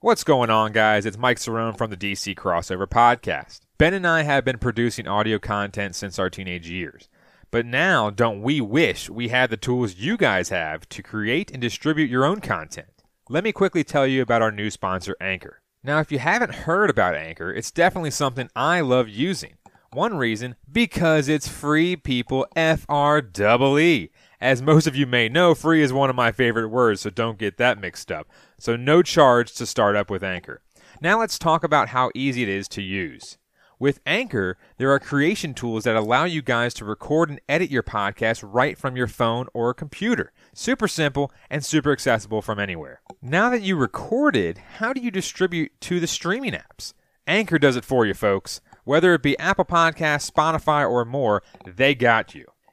What's going on, guys? It's Mike Cerrone from the DC Crossover Podcast. Ben and I have been producing audio content since our teenage years. But now, don't we wish we had the tools you guys have to create and distribute your own content? Let me quickly tell you about our new sponsor, Anchor. Now, if you haven't heard about Anchor, it's definitely something I love using. One reason, because it's free, people. F R E E. As most of you may know, free is one of my favorite words, so don't get that mixed up. So, no charge to start up with Anchor. Now, let's talk about how easy it is to use. With Anchor, there are creation tools that allow you guys to record and edit your podcast right from your phone or computer. Super simple and super accessible from anywhere. Now that you recorded, how do you distribute to the streaming apps? Anchor does it for you, folks. Whether it be Apple Podcasts, Spotify, or more, they got you.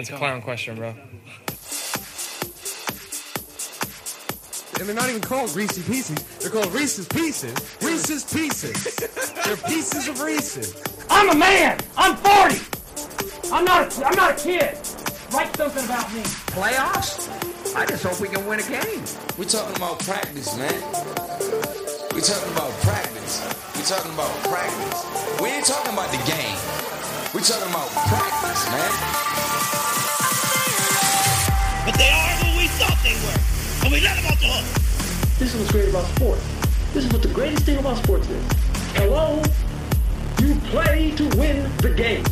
That's a clown question, bro. And they're not even called Reese's Pieces. They're called Reese's Pieces. Reese's Pieces. they're pieces of Reese's. I'm a man. I'm 40. I'm not. A, I'm not a kid. Write something about me. Playoffs? I just hope we can win a game. We're talking about practice, man. We're talking about practice. We're talking about practice. We ain't talking about the game. We're talking about practice, man. But they are who we thought they were. And we let them off the hook. This is what's great about sports. This is what the greatest thing about sports is. Hello? You play to win the game.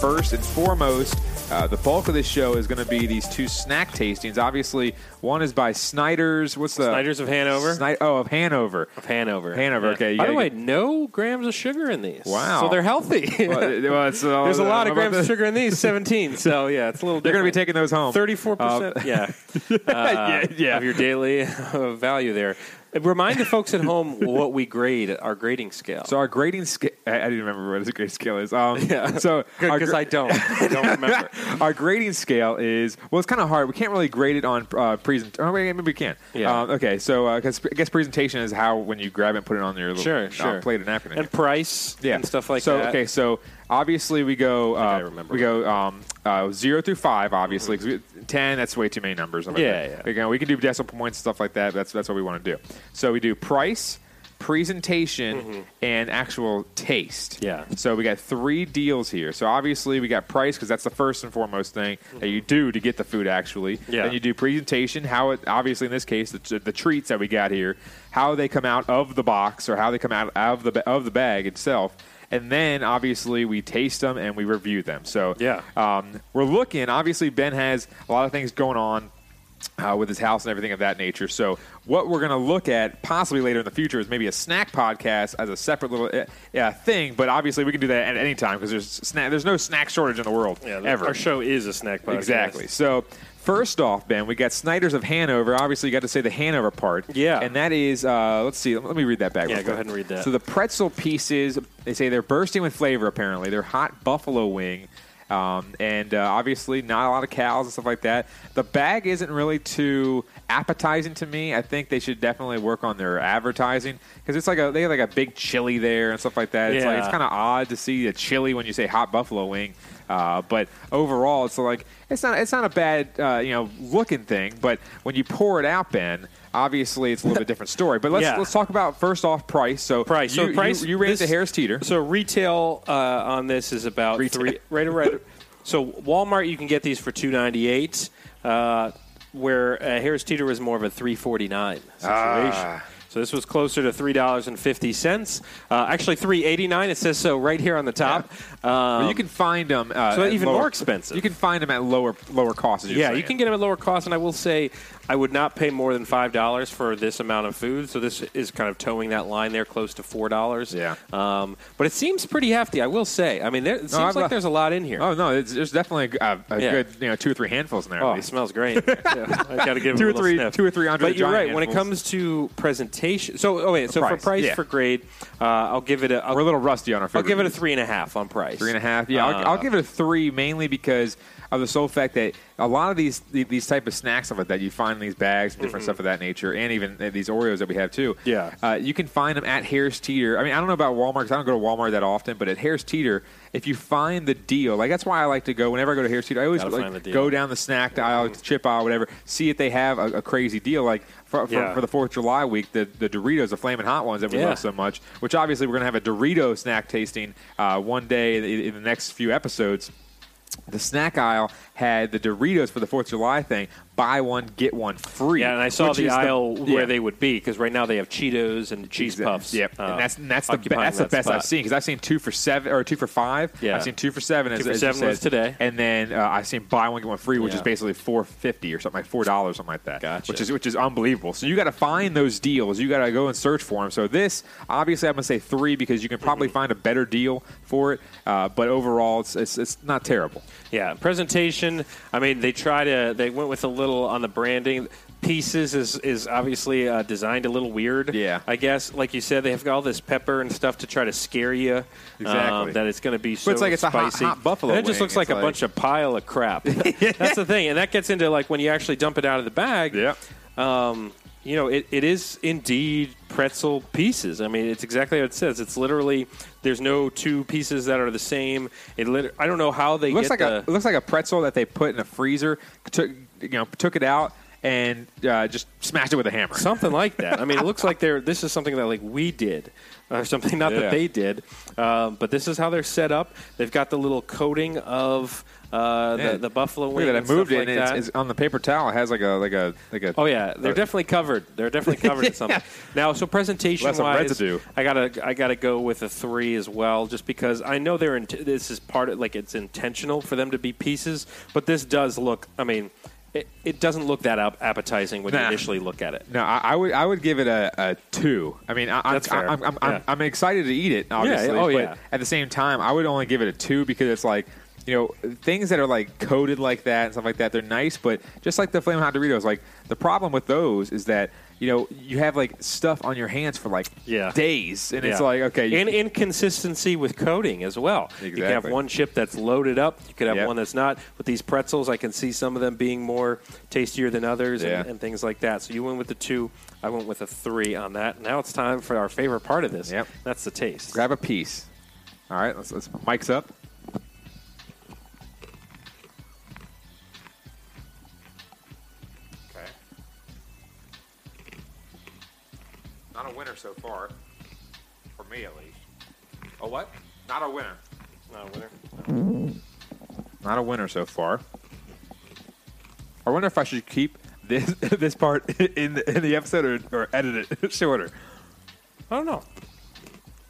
First and foremost, uh, the bulk of this show is going to be these two snack tastings. Obviously, one is by Snyder's. What's the Snyder's of Hanover. Sni- oh, of Hanover. Of Hanover. Hanover, okay, you By the way, get- no grams of sugar in these. Wow. So they're healthy. Well, well, it's, uh, There's a lot of grams of sugar in these. 17. So yeah, it's a little. Different. You're going to be taking those home. 34 percent. Um, Yeah. Uh, yeah, yeah. Of your daily uh, value there. Remind the folks at home what we grade our grading scale. So our grading scale. I, I didn't remember what his grading scale is. Um, Yeah. So because gra- I don't. I don't remember. our grading scale is well, it's kind of hard. We can't really grade it on uh, present. Oh, wait, maybe we can. Yeah. Um, okay. So because I guess presentation is how when you grab it and put it on your little Sure, uh, sure. plate or napkin. And price yeah. and stuff like so, that. So okay. So obviously we go. Uh, I remember. We go um, uh, zero through five. Obviously, 'cause we- ten. That's way too many numbers. Like, Yeah, yeah. Again, we can do decimal points and stuff like that. That's that's what we want to do. So we do price. Presentation and actual taste. Mm-hmm. Yeah. So we got three deals here. So obviously we got price because that's the first and foremost thing that you do to get the food. Actually, Mm-hmm. Yeah. Then you do presentation. How it obviously in this case the, the treats that we got here, how they come out of the box or how they come out of the of the bag itself. And then obviously we taste them and we review them. So Yeah. um, we're looking. Obviously Ben has a lot of things going on uh, with his house and everything of that nature. So, what we're going to look at possibly later in the future is maybe a snack podcast as a separate little uh, yeah, thing. But obviously, we can do that at any time because there's snack. There's no snack shortage in the world yeah, ever. Our show is a snack podcast. Exactly. So. First off, Ben, we got Snyder's of Hanover. Obviously, you got to say the Hanover part. Yeah. And that is, uh, let's see, let me read that back. Yeah, go ahead and read that. So the pretzel pieces, they say they're bursting with flavor, apparently. They're hot buffalo wing. Um, and uh, obviously, not a lot of cows and stuff like that. The bag isn't really too appetizing to me. I think they should definitely work on their advertising because it's like a they have like a big chili there and stuff like that. It's like Yeah. it's kind of odd to see a chili when you say hot buffalo wing. Uh, but overall, it's like it's not it's not a bad uh, you know looking thing. But when you pour it out, Ben, obviously it's a little bit different story. But let's Yeah. let's talk about first off price. So Price. You, so price. You, you this- to Harris Teeter. So retail uh, on this is about Retail. three. Right, right. So Walmart, you can get these for two ninety eight. Uh, where uh, Harris Teeter was more of a three forty nine situation. Ah. So this was closer to three dollars and fifty cents. Uh, actually, three eighty nine. It says so right here on the top. Well, Um, you can find them. Uh, so even lower- more expensive. You can find them at lower lower costs. yeah, saying. you can get them at lower costs. and I will say I would not pay more than five dollars for this amount of food. So this is kind of towing that line there, close to four dollars. Yeah. Um, but it seems pretty hefty, I will say. I mean, there, it seems like there's a lot in here. Oh no, it's, there's definitely a, a Yeah. good you know two or three handfuls in there. Oh, it smells great. yeah, I got to give it Two a or three- sniff. two or three under But you're right. When it comes to presentation, so oh wait, so for price, price yeah. for grade, uh, I'll give it a. I'll, We're a little rusty on our. I'll give it a three and a half on price. Three and a half. Yeah, I'll, Uh, I'll give it a three mainly because of the sole fact that a lot of these these type of snacks stuff like that you find in these bags and different stuff of that nature, and even these Oreos that we have too. Mm-hmm. Yeah. uh, you can find them at Harris Teeter. I mean, I don't know about Walmart because I don't go to Walmart that often, but at Harris Teeter, if you find the deal, like that's why I like to go whenever I go to Harris Teeter. I always like, find go down the snack aisle, chip aisle, whatever, see if they have a, a crazy deal like. For, for, Yeah. for the Fourth of July week, the, the Doritos, the flaming hot ones that we Yeah. love so much, which obviously we're going to have a Dorito snack tasting uh, one day in, in the next few episodes. The snack aisle had the Doritos for the Fourth of July thing. Buy one, get one free. Yeah, and I saw the aisle yeah. where they would be because right now they have Cheetos and cheese puffs. Yep, uh, and that's and that's the be- that's the that best I've seen because I've seen two for seven or two for five. Yeah. I've seen two for seven. Two as, for as seven was said. today. and then uh, I've seen buy one get one free, which Yeah. is basically four fifty or something like four dollars, something like that. Gotcha. Which is which is unbelievable. So you got to find those deals. You got to go and search for them. So this obviously I'm gonna say three because you can probably Mm-hmm. find a better deal for it. Uh, but overall, it's, it's it's not terrible. Yeah, presentation. I mean, they try to. They went with a little on the branding. Pieces is is obviously uh, designed a little weird. Yeah. I guess like you said, they have got all this pepper and stuff to try to scare you. Exactly. that it's going to be so it's like it's a hot- spicy. hot buffalo And it just wing. looks like It's a bunch of pile of crap. That's the thing, and that gets into like when you actually dump it out of the bag. Yeah. Um, you know, it, it is indeed pretzel pieces. I mean, it's exactly what it says. It's literally there's no two pieces that are the same. It lit- I don't know how they It looks get like the, a it looks like a pretzel that they put in a freezer, took you know took it out and uh, just smashed it with a hammer. something like that. I mean, it looks like they're this is something that like we did or something. Not Yeah. that they did, um, but this is how they're set up. They've got the little coating of uh, Yeah. the, the buffalo Look wing. at that! I moved it, like it's, it's on the paper towel. It has like a like a like a. Oh yeah, they're uh, definitely covered. They're definitely covered in something. Now, so presentation Less wise, residue. I gotta I gotta go with a three as well, just because I know they're in, this is part of like it's intentional for them to be pieces, but this does look. I mean, it, it doesn't look that ap- appetizing when you initially look at it. No, I, I would I would give it a, a two. I mean, I, fair. I'm, I'm, Yeah. I'm, I'm excited to eat it. Obviously, oh, but yeah. At the same time, I would only give it a two because it's like you know things that are like coated like that and stuff like that. They're nice, but just like the Flame Hot Doritos, like the problem with those is that you know you have like stuff on your hands for like Yeah. days, and it's like okay, you- and inconsistency with coating as well. You can have one chip that's loaded up. You could have Yep. one that's not. With these pretzels, I can see some of them being more tastier than others Yeah. and, and things like that. So you went with the two. I went with a three on that. Now it's time for our favorite part of this. Yep. That's the taste. grab a piece. All right, let's, let's mics up. Not a winner so far, for me at least. Oh, what? Not a winner. Not a winner. Not a winner so far. I wonder if I should keep this this part in the, in the episode or, or edit it shorter. I don't know.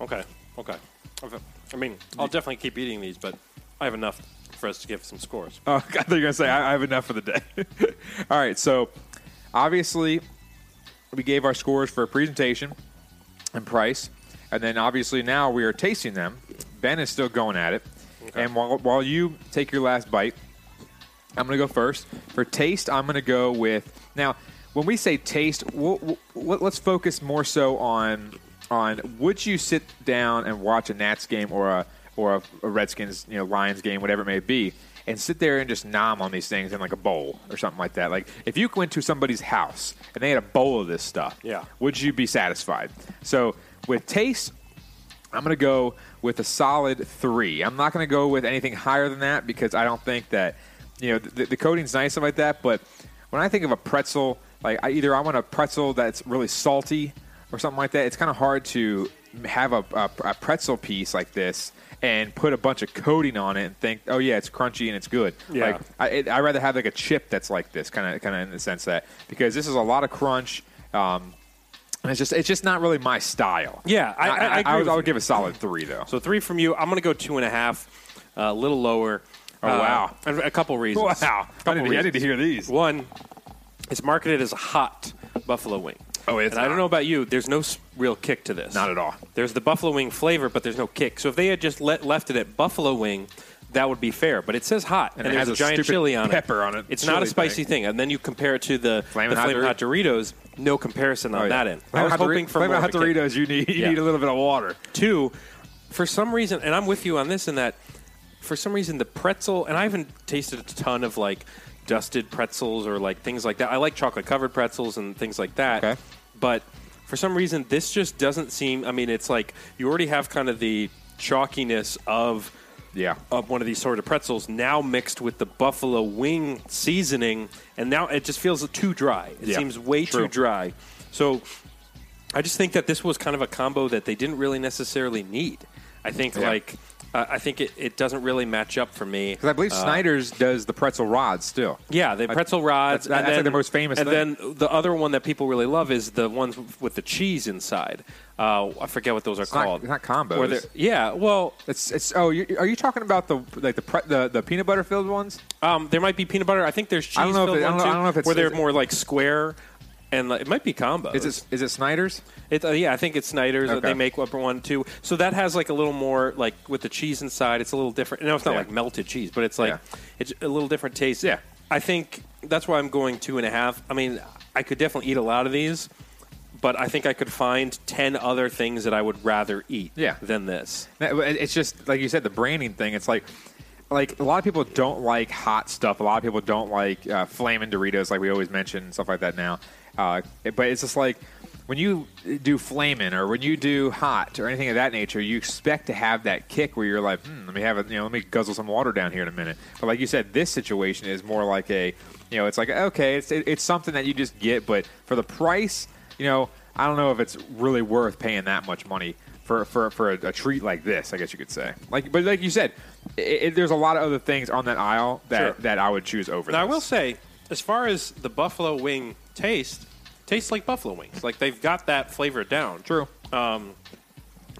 Okay. Okay. Okay. I mean, I'll definitely keep eating these, but I have enough for us to give some scores. Oh, I thought you were going to say, I, I have enough for the day. All right, so obviously, we gave our scores for a presentation and price. And then obviously now we are tasting them. Ben is still going at it. And while, while you take your last bite, I'm going to go first. For taste, I'm going to go with. Now, when we say taste, we'll, we'll, let's focus more so on on would you sit down and watch a Nats game or a or a, a Redskins, you know, Lions game, whatever it may be, and sit there and just nom on these things in like a bowl or something like that. Like if you went to somebody's house and they had a bowl of this stuff, Yeah. would you be satisfied? So with taste, I'm going to go with a solid three. I'm not going to go with anything higher than that because I don't think that you know the, the coating's nice stuff like that. But when I think of a pretzel, like I, either I want a pretzel that's really salty or something like that. It's kind of hard to have a, a, a pretzel piece like this and put a bunch of coating on it and think, oh yeah, it's crunchy and it's good. Yeah. Like I, it, I rather have like a chip that's like this, kind of, kind of in the sense that because this is a lot of crunch. Um, and it's just, it's just not really my style. Yeah, I- I- I agree would, I would give a solid three though. So three from you. I'm going to go two and a half, uh, a little lower. Oh, Uh, wow. and A couple reasons. Wow, I need, to, I need to hear these. One, It's marketed as a hot buffalo wing. Oh, it's and I don't know about you. There's no real kick to this. Not at all. There's the buffalo wing flavor, but there's no kick. So if they had just let, left it at buffalo wing, that would be fair. But it says hot, And and, it there's has a a giant chili on it. pepper on it, It's not a spicy thing. thing. And then you compare it to the Flamin' the Hot Hot Doritos. No comparison on Oh, yeah. that end. I was Hot hoping for Flamin' more Hot a kick. Doritos. You need you Yeah. need a little bit of water. Two, for some reason, and I'm with you on this, in that for some reason the pretzel, and I haven't tasted a ton of like dusted pretzels or like things like that. I like chocolate covered pretzels and things like that. Okay. But for some reason, this just doesn't seem. I mean, it's like you already have kind of the chalkiness of Yeah. of one of these sort of pretzels now mixed with the buffalo wing seasoning, and now it just feels too dry. It Yeah, seems way true. too dry. So I just think that this was kind of a combo that they didn't really necessarily need. I think Yeah. like uh, I think it, it doesn't really match up for me. Because I believe Uh, Snyder's does the pretzel rods still. yeah, the pretzel rods. that's- that's and like the most famous And thing. then the other one that people really love is the ones with the cheese inside. Uh, I forget what those are It's called. it's not combos. Yeah, well, It's it's oh you, are you talking about the like the pre, the, the peanut butter filled ones? Um, there might be peanut butter. I think there's cheese I don't know if it- I don't know- I don't know if it's- where they're more like square, and like, it might be combo. Is it is it Snyder's? It, uh, yeah, I think it's Snyder's. Okay. They make upper one too. So that has like a little more like with the cheese inside. It's a little different. No, it's not Yeah. like melted cheese, but it's like Yeah. it's a little different taste. Yeah. I think that's why I'm going two and a half. I mean, I could definitely eat a lot of these, but I think I could find ten other things that I would rather eat Yeah. than this. It's just like you said, the branding thing. It's like, like a lot of people don't like hot stuff. A lot of people don't like uh, flaming Doritos, like we always mention stuff like that now. Uh, but it's just like when you do flaming or when you do hot or anything of that nature, you expect to have that kick where you're like, hmm, let me have a, you know, let me guzzle some water down here in a minute. But like you said, this situation is more like a, you know, it's like okay, it's it, it's something that you just get, but for the price, you know, I don't know if it's really worth paying that much money for for, for a, a treat like this. I guess you could say. Like, but like you said, it, it, there's a lot of other things on that aisle that Sure. that I would choose over. Now, I will say, as far as the buffalo wing taste, tastes like buffalo wings. Like they've got that flavor down. True.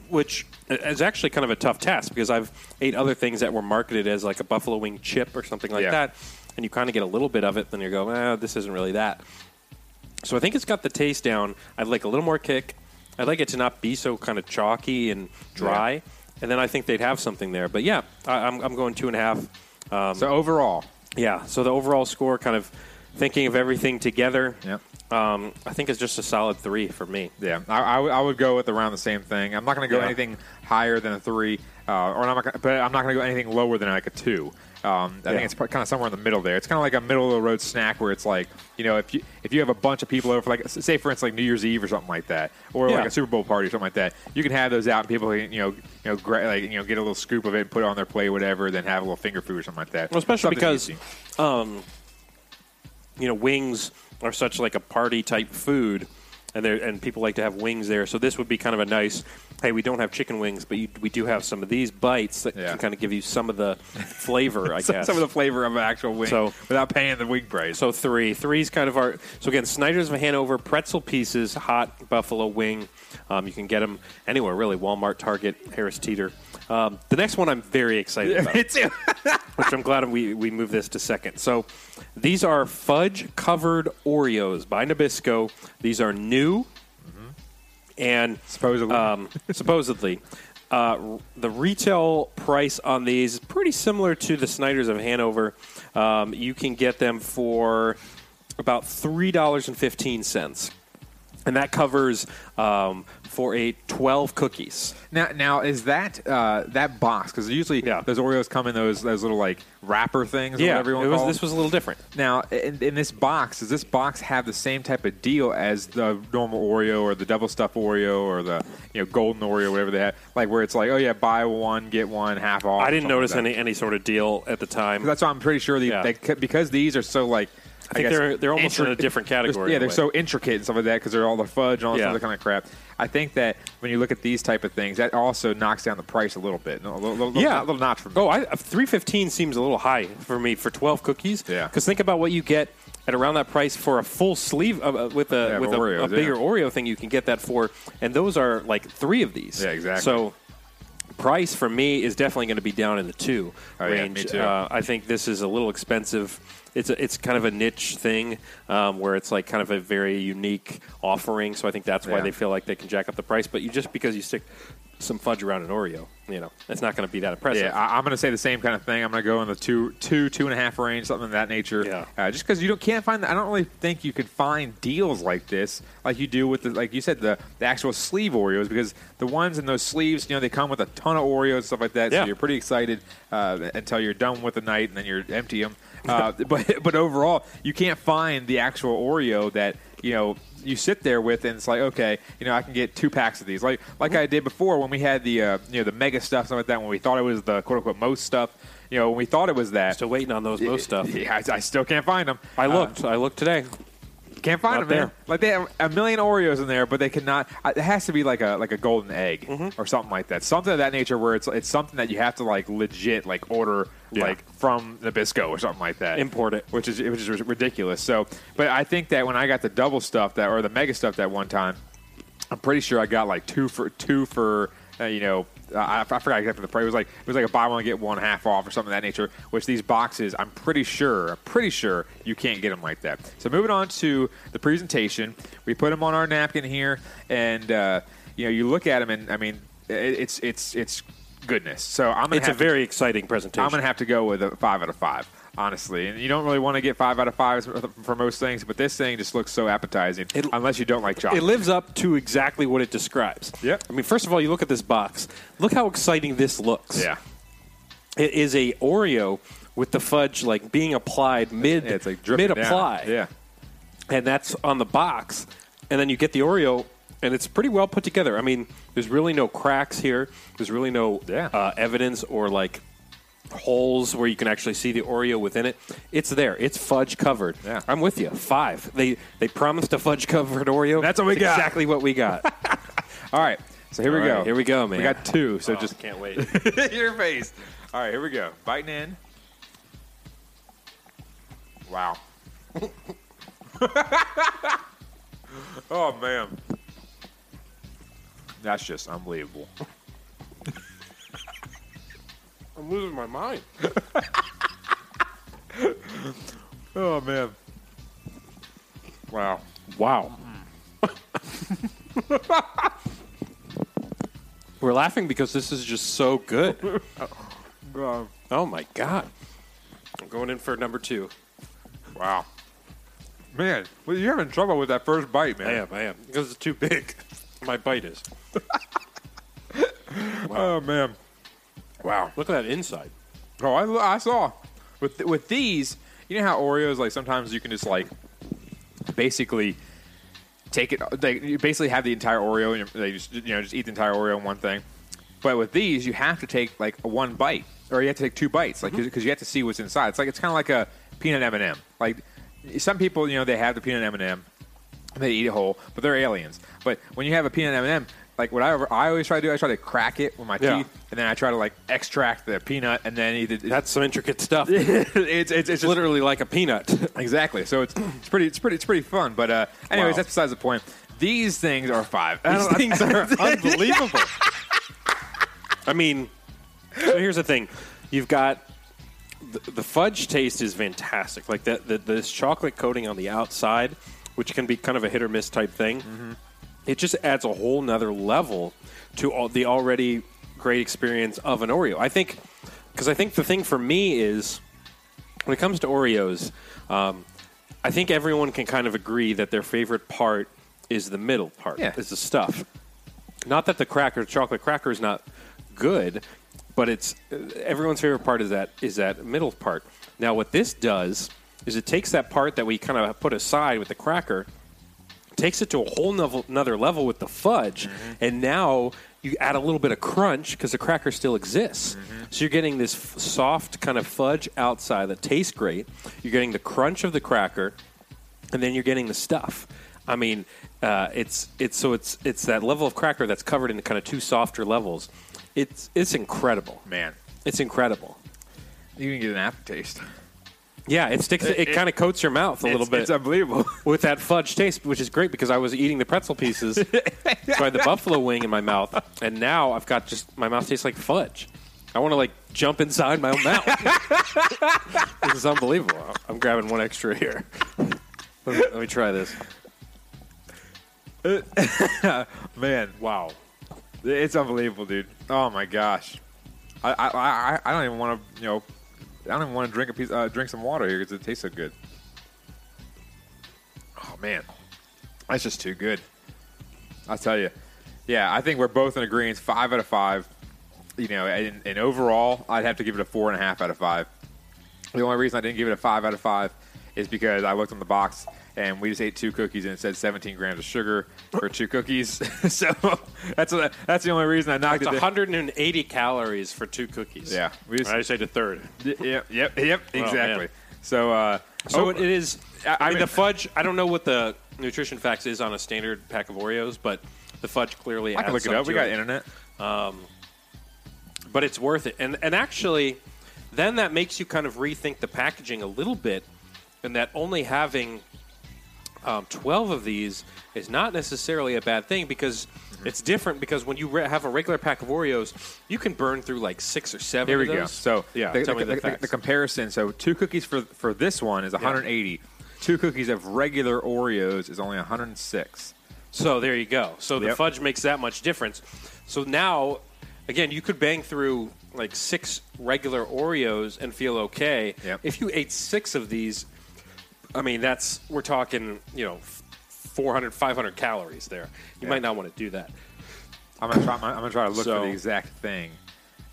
Which is actually kind of a tough task because I've ate other things that were marketed as like a buffalo wing chip or something like Yeah. that, and you kind of get a little bit of it, then you go, eh, this isn't really that. So I think it's got the taste down. I'd like a little more kick. I'd like it to not be so kind of chalky and dry, and then I think they'd have something there. But yeah, I, I'm, I'm going two and a half. Um, So overall, Yeah. So the overall score, kind of thinking of everything together, Yep. um, I think it's just a solid three for me. yeah, I, I, would- go with around the same thing. I'm not going to go Yeah. anything higher than a three, uh, or I'm not gonna, but I'm not going to go anything lower than like a two. Um, I Yeah. think it's kind of somewhere in the middle there. It's kind of like a middle of the road snack where it's like, you know, if you if you have a bunch of people over, for like say for instance like New Year's Eve or something like that, or Yeah. like a Super Bowl party or something like that, you can have those out and people can, you know you know gra- like you know get a little scoop of it, and put it on their plate, whatever, then have a little finger food or something like that. Well, especially Something because. You know wings are such like a party type food, and there and people like to have wings there. So this would be kind of a nice. Hey, we don't have chicken wings, but you, we do have some of these bites that Yeah. can kind of give you some of the flavor. I some, guess some of the flavor of an actual wing So- without paying the wing price. So three, three's kind of our. So again, Snyder's of Hanover pretzel pieces, hot buffalo wing. Um, you can get them anywhere really: Walmart, Target, Harris Teeter. Um, the next one I'm very excited about, Me too. which I'm glad we we moved this to second. So these are fudge covered Oreos by Nabisco. These are new, and Supposedly. um, supposedly. Uh, the retail price on these is pretty similar to the Snyder's of Hanover. Um, you can get them for about three dollars and fifteen cents, and that covers um, for a twelve cookies. Now, now is that uh, that box? Because usually Yeah. those Oreos come in those those little like wrapper things. Yeah, whatever you want to was, this was a little different. Now, in, in this box, does this box have the same type of deal as the normal Oreo or the double stuf Oreo or the you know golden Oreo, whatever they have? Like where it's like, oh yeah, buy one get one half off. I didn't notice like any any sort of deal at the time. That's why I'm pretty sure the, Yeah. they, because these are so like. I, think guess, they're- they're almost in a different category Yeah, they're so intricate and stuff like that because they're all the fudge and all this Yeah. other kind of crap. I think that when you look at these type of things, that also knocks down the price a little bit. A little, little, Yeah. little, little notch for me. Oh, I, three fifteen seems a little high for me for twelve cookies. Yeah. Because think about what you get at around that price for a full sleeve uh, uh, with a Yeah, with a, Oreos, a bigger yeah. Oreo thing. You can get that for, and those are like three of these. Yeah, exactly. So Price for me is definitely going to be down in the two Oh, yeah, range. too. Uh, I think this is a little expensive. It's a, it's kind of a niche thing um, where it's like kind of a very unique offering. So I think that's why Yeah. they feel like they can jack up the price. But you just because you stick some fudge around an Oreo, you know, it's not going to be that impressive. Yeah, I, I'm going to say the same kind of thing. I'm going to go in the two, two, two and a half range, something of that nature. Yeah. Uh, just because you don't can't find, I don't really think you can find deals like this, like you do with the, like you said, the, the actual sleeve Oreos, because the ones in those sleeves, you know, they come with a ton of Oreos and stuff like that. Yeah. So you're pretty excited uh, until you're done with the night, and then you're empty them. Uh, but but overall, you can't find the actual Oreo that you know you sit there with, and it's like, okay, you know, I can get two packs of these, like like I did before when we had the uh, you know the mega stuf, something like that, when we thought it was the quote unquote most stuf. You know, when we thought it was that. Still waiting on those most stuff. Yeah, I, I still can't find them. I looked. I looked today. Can't find them there. Like they have a million Oreos in there, but they cannot. uh, It has to be like a like a golden egg Mm-hmm. or something like that. Something of that nature where it's it's something that you have to like legit like order Yeah. like from Nabisco or something like that. Import it. which is which is ridiculous. So, but I think that when I got the double stuf that or the mega stuf that one time, I'm pretty sure I got like two for two for uh, you know. I, I forgot exactly the price. It was like it was like a buy one get one half off or something of that nature. Which these boxes, I'm pretty sure, I'm pretty sure you can't get them like that. So moving on to the presentation, we put them on our napkin here, and uh, you know you look at them, and I mean it, it's it's it's goodness. So I'm gonna It's a to- very exciting presentation. I'm going to have to go with a five out of five, honestly. And you don't really want to get five out of fives for, most things, but this thing just looks so appetizing, It- unless you don't like chocolate. It lives up to exactly what it describes. Yep. I mean, first of all, you look at this box. Look how exciting this looks. yeah. It is a Oreo with the fudge like being applied mid yeah, like mid apply. Yeah. and that's on the box. And then you get the Oreo, and it's pretty well put together. I mean, there's really no cracks here. There's really no Yeah. uh, evidence or like holes where you can actually see the Oreo within it. It's there. It's fudge covered. Yeah. I'm with you. Five. They they promised a fudge covered Oreo. That's what we It's got. Exactly what we got. All right. So here we All go. here we go, man. We got two. So Oh, just can't wait. your face. All right, here we go. Biting in. Wow. oh man. That's just unbelievable. I'm losing my mind. Oh man. Wow. Wow. We're laughing because this is just so good. Uh, Oh my god. I'm going in for number two. wow. Man, well, you're having trouble with that first bite, man. I am, I am. Because it's too big. My bite is. Oh man. Wow. Look at that inside. Oh, I, I saw with with these. You know how Oreos like sometimes you can just like basically take it. Like you basically have the entire Oreo and they just you know just eat the entire Oreo in one thing. But with these, you have to take like one bite, or you have to take two bites, like mm-hmm. because you have to see what's inside. It's like it's kind of like a peanut M and m Like some people, you know, they have the peanut M and m and they eat it whole, but they're aliens. But when you have a peanut M and m like what I I always try to do, I try to crack it with my Yeah. teeth, and then I try to like extract the peanut, and then it. That's some intricate stuff. it's it's it's literally like a peanut. exactly. So it's it's pretty it's pretty it's pretty fun. But uh, anyways, Wow. that's besides the point. These things are five. These things are unbelievable. I mean, so here's the thing: you've got the, the fudge taste is fantastic. Like that, the, this chocolate coating on the outside, which can be kind of a hit or miss type thing. It just adds a whole nother level to all, the already great experience of an Oreo. I think because I think the thing for me is when it comes to Oreos, um, I think everyone can kind of agree that their favorite part is the middle part, Yeah. is the stuff. Not that the cracker, chocolate cracker, is not good, but it's uh, everyone's favorite part is that is that middle part. Now, what this does is it takes that part that we kind of put aside with the cracker, takes it to a whole novel, another level with the fudge, and now you add a little bit of crunch because the cracker still exists. So you're getting this f- soft kind of fudge outside that tastes great. You're getting the crunch of the cracker, and then you're getting the stuff. I mean, uh, it's it's so it's it's that level of cracker that's covered in kind of two softer levels. It's it's incredible. man. It's incredible. You can get an aftertaste. Yeah, it sticks. It, It- kind of coats your mouth a little bit. It's unbelievable. with that fudge taste, which is great because I was eating the pretzel pieces, so I had the buffalo wing in my mouth, and now I've got just my mouth tastes like fudge. I want to like jump inside my own mouth. this is unbelievable. I'm grabbing one extra here. Let me, let me try this. Man, Wow. it's unbelievable, dude. Oh my gosh. I I, I, I don't even want to you know I don't even want to drink a piece uh, drink some water here because it tastes so good. Oh man, that's just too good. I'll tell you. Yeah, I think we're both in agreement. Five out of five. You know, and, and overall, I'd have to give it a four and a half out of five. The only reason I didn't give it a five out of five is because I looked on the box and we just ate two cookies and it said 17 grams of sugar for two cookies. so that's what, that's the only reason I knocked It's it. down. 180 calories for two cookies. Yeah, we just, I just ate a third. Y- Yep, yep, yep, Oh, exactly. man. so, uh, So oh, it is. I- I, I mean, mean- the fudge. I don't know what the nutrition facts is on a standard pack of Oreos, but the fudge clearly. I can adds look it up. We to got internet. Um, but it's worth it. And and actually, then that makes you kind of rethink the packaging a little bit, and that only having um, twelve of these is not necessarily a bad thing because. Mm-hmm. It's different because when you re- have a regular pack of Oreos, you can burn through like six or seven. Here we go. So, yeah, the, tell the, me the, the- the comparison. So, two cookies for for this one is 180. Two cookies of regular Oreos is only 106. So there you go. So the Yep. fudge makes that much difference. So now, again, you could bang through like six regular Oreos and feel okay. Yep. If you ate six of these, I mean, that's we're talking, you know, 400, 500 calories there. You Yeah. might not want to do that. I'm gonna try. I'm gonna try to look So- for the exact thing.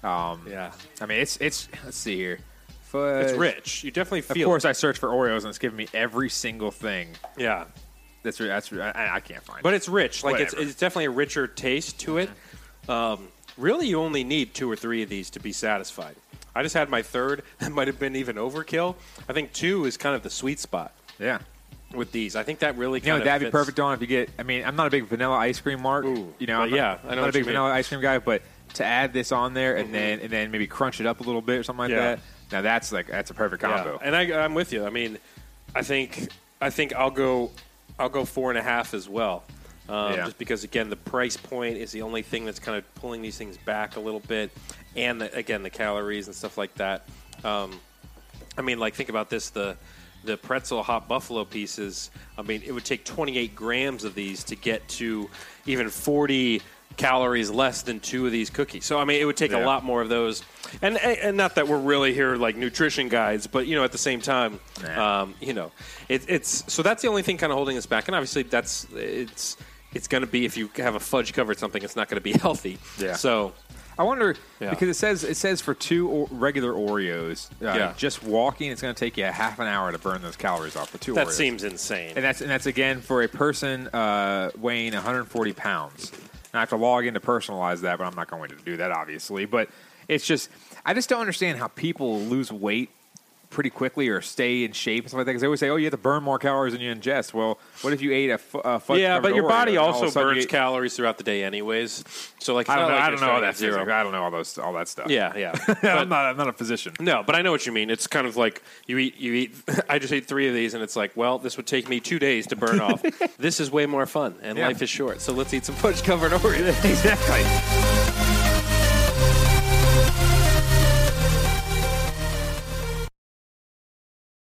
Um, Yeah, I mean, it's it's. Let's see here. Fudge. it's rich. You definitely feel. Of course, I search for Oreos and it's giving me every single thing. yeah. That's that's I, I can't find. It. But it. it's rich. Like it's, Whatever. it's definitely a richer taste to it. Um, really, you only need two or three of these to be satisfied. I just had my third. That might have been even overkill. I think two is kind of the sweet spot yeah. with these. I think that really You know, that'd be perfect on if you get. I mean, I'm not a big vanilla ice cream mark. Ooh, you know, I'm not, yeah, I know I'm not a big vanilla ice cream guy, but to add this on there and then and then maybe crunch it up a little bit or something like Yeah. that. Now that's like that's a perfect combo. Yeah. And I, I'm with you. I mean, I think I think I'll go I'll go four and a half as well. Um, Yeah. Just because again, the price point is the only thing that's kind of pulling these things back a little bit, and the, again, the calories and stuff like that. Um, I mean, like think about this the the pretzel hot buffalo pieces. I mean, it would take 28 grams of these to get to even 40 calories less than two of these cookies. So I mean, it would take a lot more of those. And and not that we're really here like nutrition guides, but you know, at the same time, Nah. um, you know, it, it's so that's the only thing kind of holding us back. And obviously, that's it's it's going to be if you have a fudge covered something, it's not going to be healthy. Yeah. So I wonder Yeah. because it says it says for two o- regular Oreos, uh, Yeah. just walking, it's going to take you a half an hour to burn those calories off for two that Oreos. seems insane. and that's and that's again for a person uh, weighing 140 pounds. And I have to log in to personalize that, but I'm not going to do that, obviously. But it's just, I just don't understand how people lose weight pretty quickly or stay in shape and stuff like that. Because they always say, "Oh, you have to burn more calories than you ingest." Well, what if you ate a, fu- fudge yeah, but your Oreo body and all of also a burns ate- calories throughout the day, anyways. So like, I don't know. like I don't know all that zero. physics. I don't know all those all that stuff. Yeah, yeah. I'm not. I'm not a physician. no, but I know what you mean. It's kind of like you eat, you eat. I just ate three of these, and it's like, well, this would take me two days to burn off. This is way more fun, and Yeah. life is short. So let's eat some fudge covered Oreos. exactly.